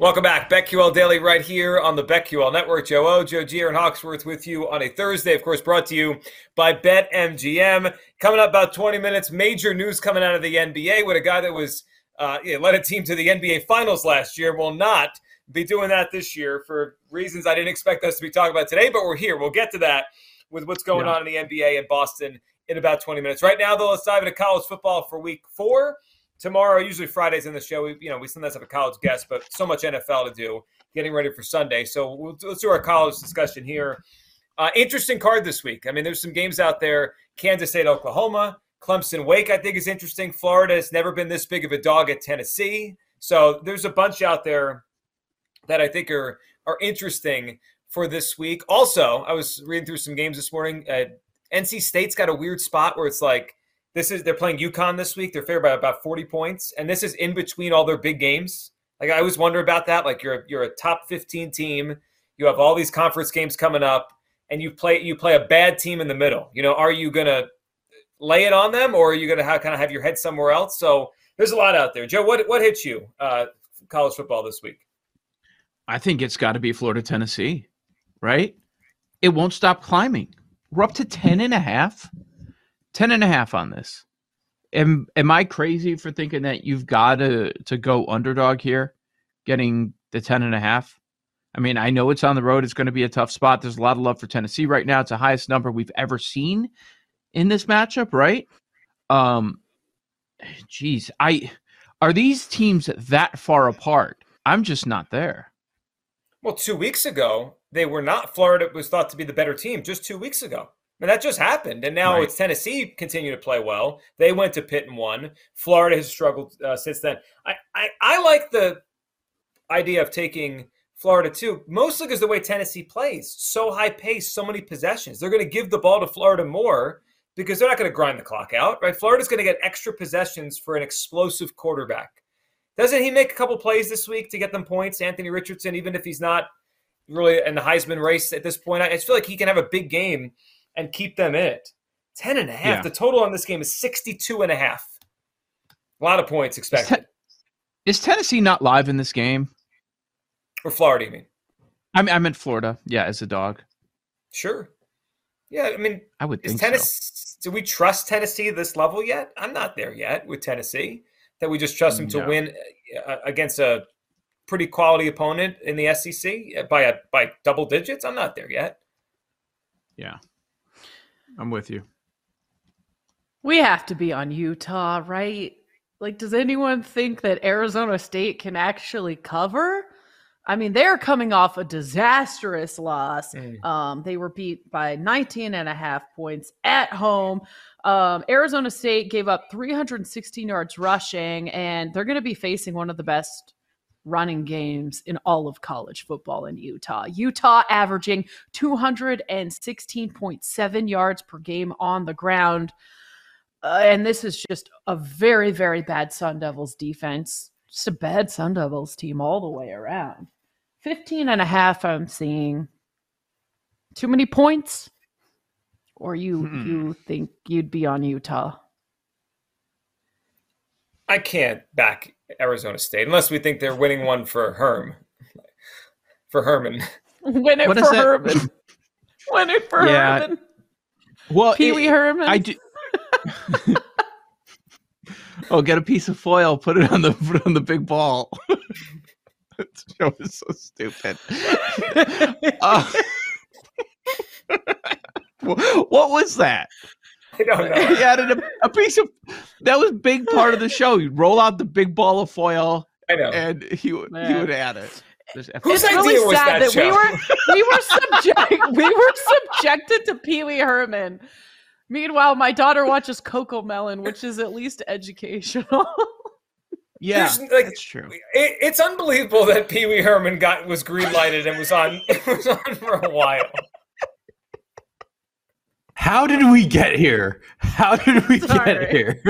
Welcome back. BetQL Daily right here on the BetQL Network. Joe O, Joe G, and Hawksworth with you on a Thursday, of course, brought to you by BetMGM. Coming up about 20 minutes, major news coming out of the NBA with a guy that was uh, led a team to the NBA Finals last year will not be doing that this year for reasons I didn't expect us to be talking about today, but we're here. We'll get to that with what's going yeah. on in the NBA in Boston in about 20 minutes. Right now, though, let's dive into college football for week four. Tomorrow, usually Fridays in the show, we, you know, we sometimes have a college guest, but so much NFL to do, getting ready for Sunday. So we'll, let's do our college discussion here. Uh, interesting card this week. I mean, there's some games out there. Kansas State, Oklahoma, Clemson, Wake. I think is interesting. Florida has never been this big of a dog at Tennessee. So there's a bunch out there that I think are are interesting for this week. Also, I was reading through some games this morning. Uh, NC State's got a weird spot where it's like this is they're playing UConn this week. They're favored by about 40 points, and this is in between all their big games. Like I always wonder about that. Like you're you're a top 15 team. You have all these conference games coming up, and you play you play a bad team in the middle. You know, are you gonna lay it on them, or are you gonna have, kind of have your head somewhere else? So there's a lot out there. Joe, what what hits you uh, college football this week? I think it's got to be Florida Tennessee, right? It won't stop climbing. We're up to 10 and a half. 10 and a half on this. Am am I crazy for thinking that you've got to to go underdog here, getting the 10 and a half? I mean, I know it's on the road. It's going to be a tough spot. There's a lot of love for Tennessee right now. It's the highest number we've ever seen in this matchup, right? Um geez, I are these teams that far apart? I'm just not there. Well, two weeks ago, they were not. Florida was thought to be the better team just two weeks ago. And that just happened. And now right. it's Tennessee continue to play well. They went to Pitt and won. Florida has struggled uh, since then. I, I, I like the idea of taking Florida too, mostly because the way Tennessee plays, so high pace, so many possessions. They're going to give the ball to Florida more because they're not going to grind the clock out, right? Florida's going to get extra possessions for an explosive quarterback. Doesn't he make a couple plays this week to get them points? Anthony Richardson, even if he's not really in the Heisman race at this point, I just feel like he can have a big game and keep them in it. 10 and a half. Yeah. The total on this game is 62 and a half. A lot of points expected. Is, te- is Tennessee not live in this game? Or Florida, you mean? I mean, I meant Florida. Yeah, as a dog. Sure. Yeah, I mean, I would think Tennessee, so. Do we trust Tennessee this level yet? I'm not there yet with Tennessee. That we just trust them no. to win uh, against a pretty quality opponent in the SEC by a by double digits. I'm not there yet. Yeah. I'm with you. We have to be on Utah, right? Like, does anyone think that Arizona State can actually cover? I mean, they're coming off a disastrous loss. Mm. Um, they were beat by 19 and a half points at home. Um, Arizona State gave up 316 yards rushing, and they're going to be facing one of the best running games in all of college football in Utah. Utah averaging 216.7 yards per game on the ground. Uh, and this is just a very, very bad Sun Devils defense. Just a bad Sun Devils team all the way around. 15 and a half, I'm seeing. Too many points? Or you hmm. you think you'd be on Utah? I can't back Arizona State unless we think they're winning one for Herm, for Herman. Win it what for Herman. Win it for yeah. Herman. Well, Pee Wee Herman. I do. oh, get a piece of foil, put it on the put it on the big ball. that show is so stupid. Uh, what was that? I don't know. He added a, a piece of that was big part of the show. He'd roll out the big ball of foil, I know. and he would he would add it. There's Whose it's idea really was sad that that, we were we were subject we were subjected to Pee Wee Herman. Meanwhile, my daughter watches CoComelon, which is at least educational. Yeah, There's, like, that's true. It, it's unbelievable that Pee Wee Herman got was green lighted and was on was on for a while. How did we get here? How did we Sorry. get here?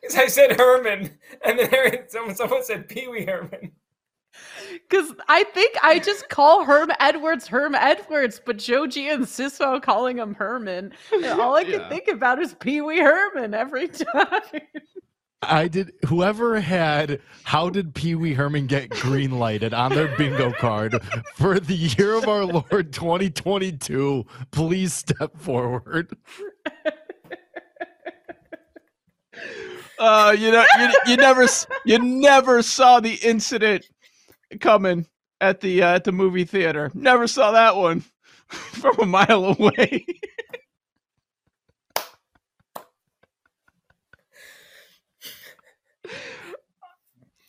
Because I said Herman, and then someone someone said Pee Wee Herman. Because I think I just call Herm Edwards Herm Edwards, but Joe G insists on calling him Herman. And all I can Yeah. think about is Pee Wee Herman every time. I did. Whoever had "How did Pee Wee Herman get green lighted" on their bingo card for the year of our Lord 2022, please step forward. Uh, you know, you, you never you never saw the incident coming at the uh, at the movie theater. Never saw that one from a mile away.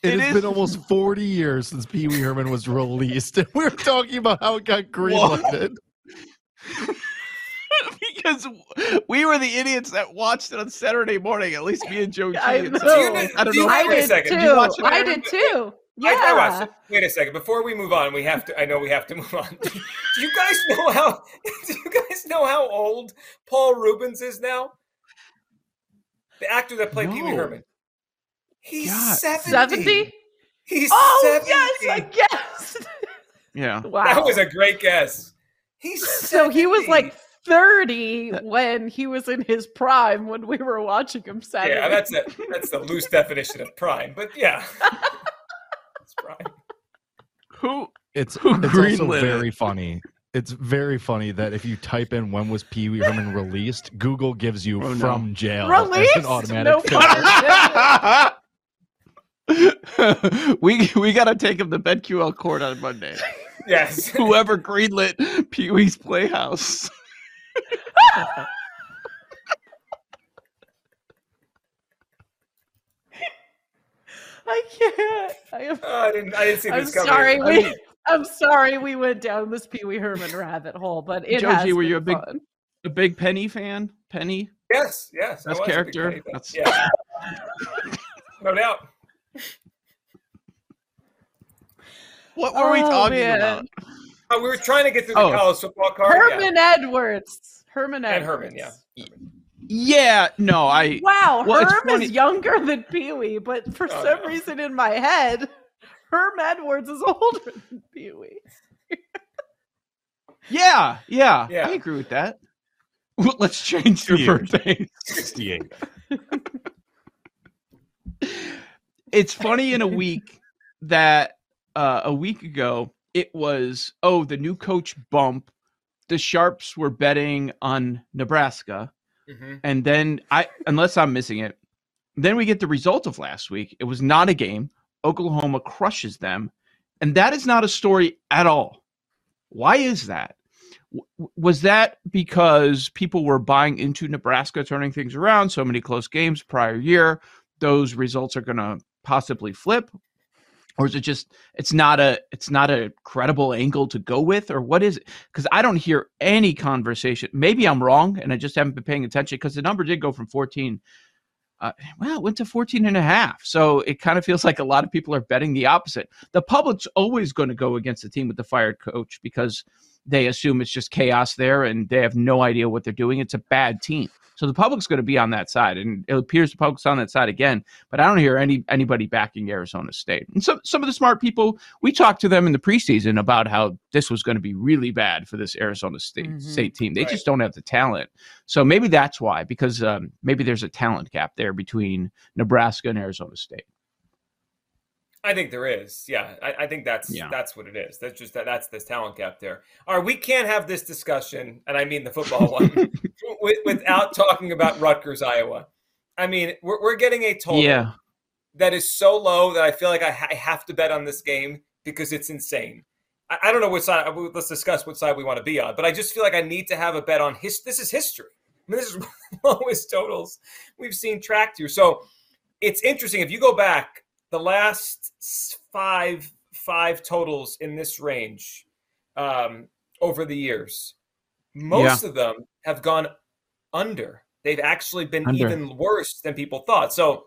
It, It has is- been almost 40 years since Pee Wee Herman was released, and we're talking about how it got green lighted. because we were the idiots that watched it on Saturday morning. At least me and Joe G. I and know. Do you so- I don't know. I wait a did second. too. Did watch it, I did too. Yeah. I, I watched it. Wait a second. Before we move on, we have to. I know we have to move on. Do you guys know how? Do you guys know how old Paul Reubens is now? The actor that played Pee Wee Herman. He's God. 70. 70? He's Oh, 70. yes, I guessed. Yeah. wow. That was a great guess. He's so he was like 30 when he was in his prime when we were watching him Saturday. Yeah, that's a, that's the loose definition of prime, but yeah, it's prime. Who? It's, Who it's also greenlit it? very funny. It's very funny that if you type in when was Pee Wee Herman released, Google gives you Oh, no. from jail as Released? an automatic No filter. pun we we gotta take him to BetQL court on Monday. Yes. Whoever greenlit Pee Wee's Playhouse. I can't. I am. Oh, I didn't. I didn't see this I'm coming. sorry. I We, mean- I'm sorry we went down this Pee Wee Herman rabbit hole, but it Joe G, has were you a big- fun. A big Penny fan? Penny? Yes, yes. I Best a big character? Penny. That's- Yeah. no doubt. What were we Oh, talking man. about? Uh, we were trying to get through the Oh. college football card. yeah. Herman Edwards. Herman And Edwards. Herman, yeah. Yeah, no, I Wow, Well, Herm is younger than Pee Wee, but for Oh, some no. reason in my head, Herm Edwards is older than Pee Wee. yeah, yeah, Yeah. I agree with that. Well, let's change your Years. birthday. 68. it's funny in a week that uh, a week ago it was oh the new coach bump the sharps were betting on nebraska Mhm. and then i unless i'm missing it then we get the result of last week. It was not a game. Oklahoma crushes them and that is not a story at all. Why is that? Was that because people were buying into nebraska turning things around so many close games prior year those results are going to possibly flip or is it just it's not a it's not a credible angle to go with or what is it? Because i don't hear any conversation maybe i'm wrong and i just haven't been paying attention because the number did go from 14 uh, well it went to 14 and a half so it kind of feels like a lot of people are betting the opposite. The public's always going to go against the team with the fired coach because they assume it's just chaos there and they have no idea what they're doing it's a bad team so the public's going to be on that side and it appears the public's on that side again but I don't hear any anybody backing Arizona State. And some some of the smart people, we talked to them in the preseason about how this was going to be really bad for this Arizona State Mhm. State team. They Right. just don't have the talent. So maybe that's why, because um, maybe there's a talent gap there between Nebraska and Arizona State. I think there is. Yeah, I, I think that's Yeah. that's what it is. That's just that that's this talent gap there. All right, we can't have this discussion, and I mean the football one, with, without talking about Rutgers, Iowa. I mean, we're, we're getting a total Yeah, that is so low that I feel like I, ha- I have to bet on this game because it's insane. I, I don't know what side. Uh, let's discuss what side we want to be on, but I just feel like I need to have a bet on his. This is history. I mean, this is lowest totals we've seen tracked here. So it's interesting if you go back the last five five totals in this range um, over the years. Most yeah. of them have gone under. They've actually been under. even worse than people thought. So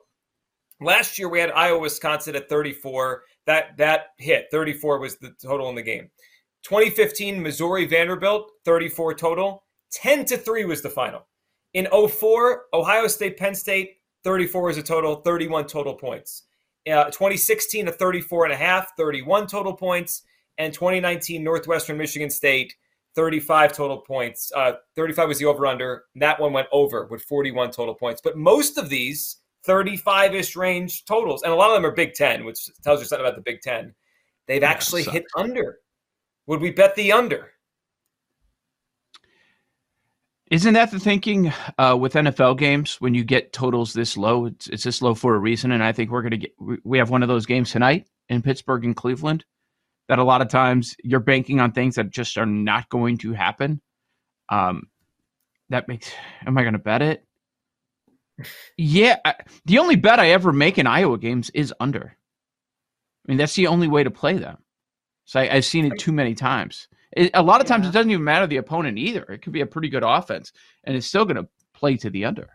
last year we had Iowa Wisconsin at 34. That that hit 34 was the total in the game. 2015 Missouri Vanderbilt 34 total. 10 to 3 was the final. In 04 Ohio State Penn State 34 is a total, 31 total points. Uh, 2016 a 34 and a half, 31 total points, and 2019 Northwestern Michigan State 35 total points. Uh, 35 was the over under. That one went over with 41 total points. But most of these 35 ish range totals, and a lot of them are Big Ten, which tells you something about the Big Ten. They've yeah, actually hit under. Would we bet the under? Isn't that the thinking uh, with NFL games when you get totals this low? It's, it's this low for a reason, and I think we're going to get. We have one of those games tonight in Pittsburgh and Cleveland that a lot of times you're banking on things that just are not going to happen. Um, that makes. Am I going to bet it? Yeah, I, the only bet I ever make in Iowa games is under. I mean, that's the only way to play them. So I, have seen it too many times. It, a lot of times yeah. it doesn't even matter the opponent either. It could be a pretty good offense, and it's still going to play to the under.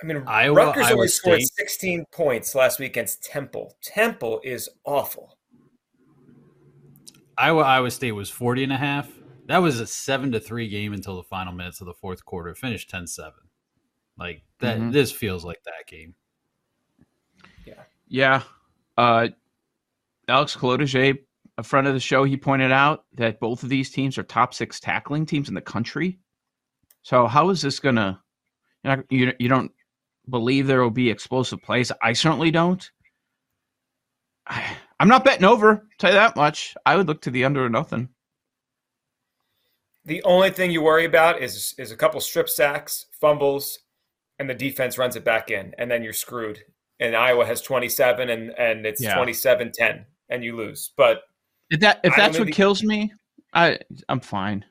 I mean, Iowa, Rutgers Iowa only State. scored 16 points last week against Temple. Temple is awful. Iowa Iowa State was 40 and a half. That was a 7 to 3 game until the final minutes of the fourth quarter. It finished 10-7. Like that mm-hmm. this feels like that game. Yeah. Yeah. Uh Alex Colotage a friend of the show, he pointed out that both of these teams are top six tackling teams in the country. So how is this gonna? You you don't believe there will be explosive plays? I certainly don't. I, I'm not betting over. Tell you that much. I would look to the under or nothing. The only thing you worry about is is a couple strip sacks, fumbles, and the defense runs it back in, and then you're screwed. And Iowa has 27, and and it's yeah. 27-10, and you lose. But if that if that's what kills me, I I'm fine.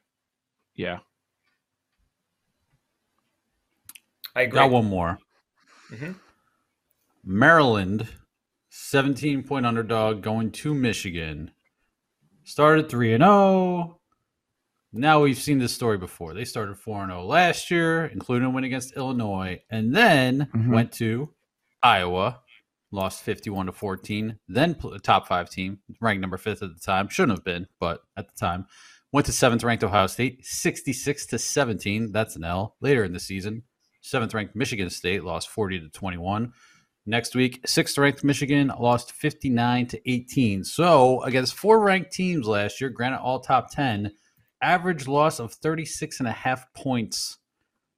Yeah. I agree. Got one more. Mm-hmm. Maryland, 17 point underdog going to Michigan. Started 3 and 0. Now we've seen this story before. They started 4 and 0 last year, including a win against Illinois, and then mm-hmm. went to Iowa, lost 51 to 14. Then top five team, ranked number fifth at the time, shouldn't have been, but at the time, went to seventh ranked Ohio State, 66 to 17. That's an L. Later in the season, seventh ranked Michigan State lost 40 to 21. Next week, sixth ranked Michigan lost 59 to 18. So against four ranked teams last year, granted all top 10, average loss of 36 and a half points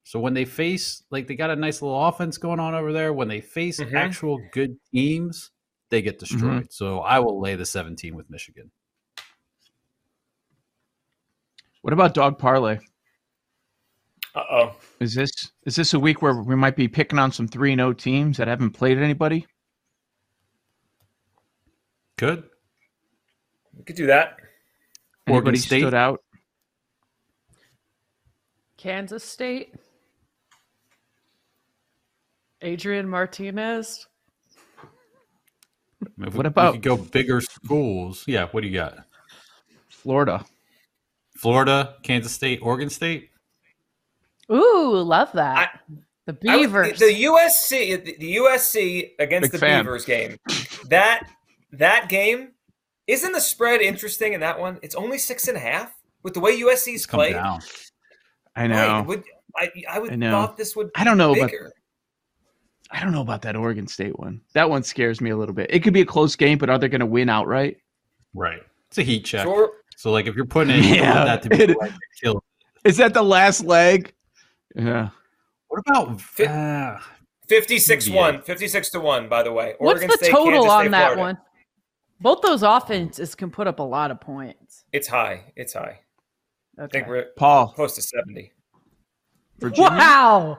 so when they face like they got a nice little offense going on over there, when they face mm-hmm. actual good teams, they get destroyed. Mm-hmm. So I will lay the 17 with Michigan. What about dog parlay? Uh oh. Is this is this a week where we might be picking on some three and O teams that haven't played anybody? Good. We could do that. Anybody stood out? Kansas State. Adrian Martinez. If what about we go bigger schools? Yeah, what do you got? Florida. Florida, Kansas State, Oregon State. Ooh, love that. I, the Beavers. the, the, USC the USC against Big the fan. Beavers game. That that game isn't the spread interesting in that one? It's only six and a half with the way USC's played. Down. I know. Right, would, I, I would I know. thought this would I don't know bigger. But I don't know about that Oregon State one. That one scares me a little bit. It could be a close game, but are they going to win outright? Right. It's a heat check. Sure. So, like, if you're putting in, yeah, that to be it, like kill. Is that the last leg? Yeah. What about uh, 56 1? 56 to 1, by the way. Oregon What's the State, total Kansas on State, that Florida. one? Both those offenses can put up a lot of points. It's high. It's high. Okay. I think we're Paul close to 70. Virginia? Wow.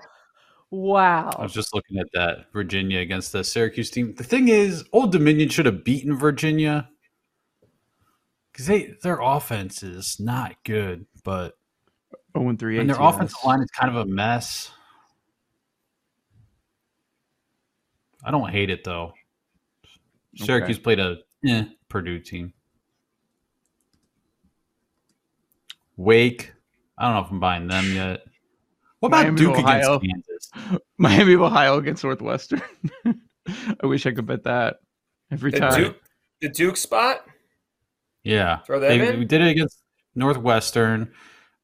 Wow. I was just looking at that Virginia against the Syracuse team. The thing is, Old Dominion should have beaten Virginia because they their offense is not good. But 0 and 3 And their ATS. offensive line is kind of a mess. I don't hate it though. Syracuse played a eh, Purdue team. Wake. I don't know if I'm buying them yet. What about Miami, Duke Ohio. against Kansas? Miami of Ohio against Northwestern. I wish I could bet that every The time. Duke, the Duke spot. Yeah, Throw that they, in? we did it against Northwestern.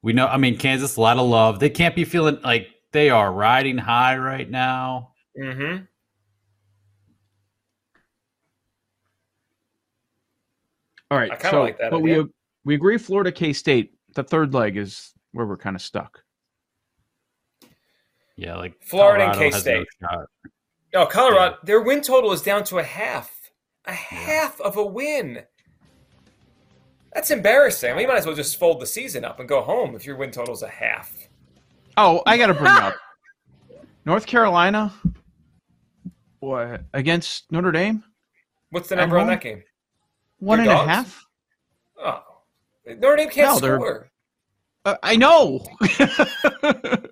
We know. I mean, Kansas a lot of love. They can't be feeling like they are riding high right now. Mm-hmm. All right, I kinda so like that but idea. we we agree Florida K State. The third leg is where we're kind of stuck. Yeah, like Florida and Colorado has no K-State. shot. No, Colorado. Their win total is down to a half. A half of a win. That's embarrassing. I mean, you might as well just fold the season up and go home if your win total's a half. Oh, I got to bring up North Carolina. What against Notre Dame? What's the number on that game? One Your and a half. Oh, Notre Dame can't No, they're- score. Uh, I know.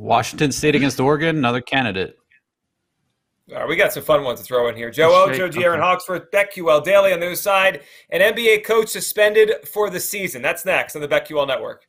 Washington State against Oregon, another candidate. All right, we got some fun ones to throw in here. Joe O, Shake- Joe G, Aaron okay. Hawksworth, BetQL Daily on the other side. An NBA coach suspended for the season. That's next on the BetQL Network.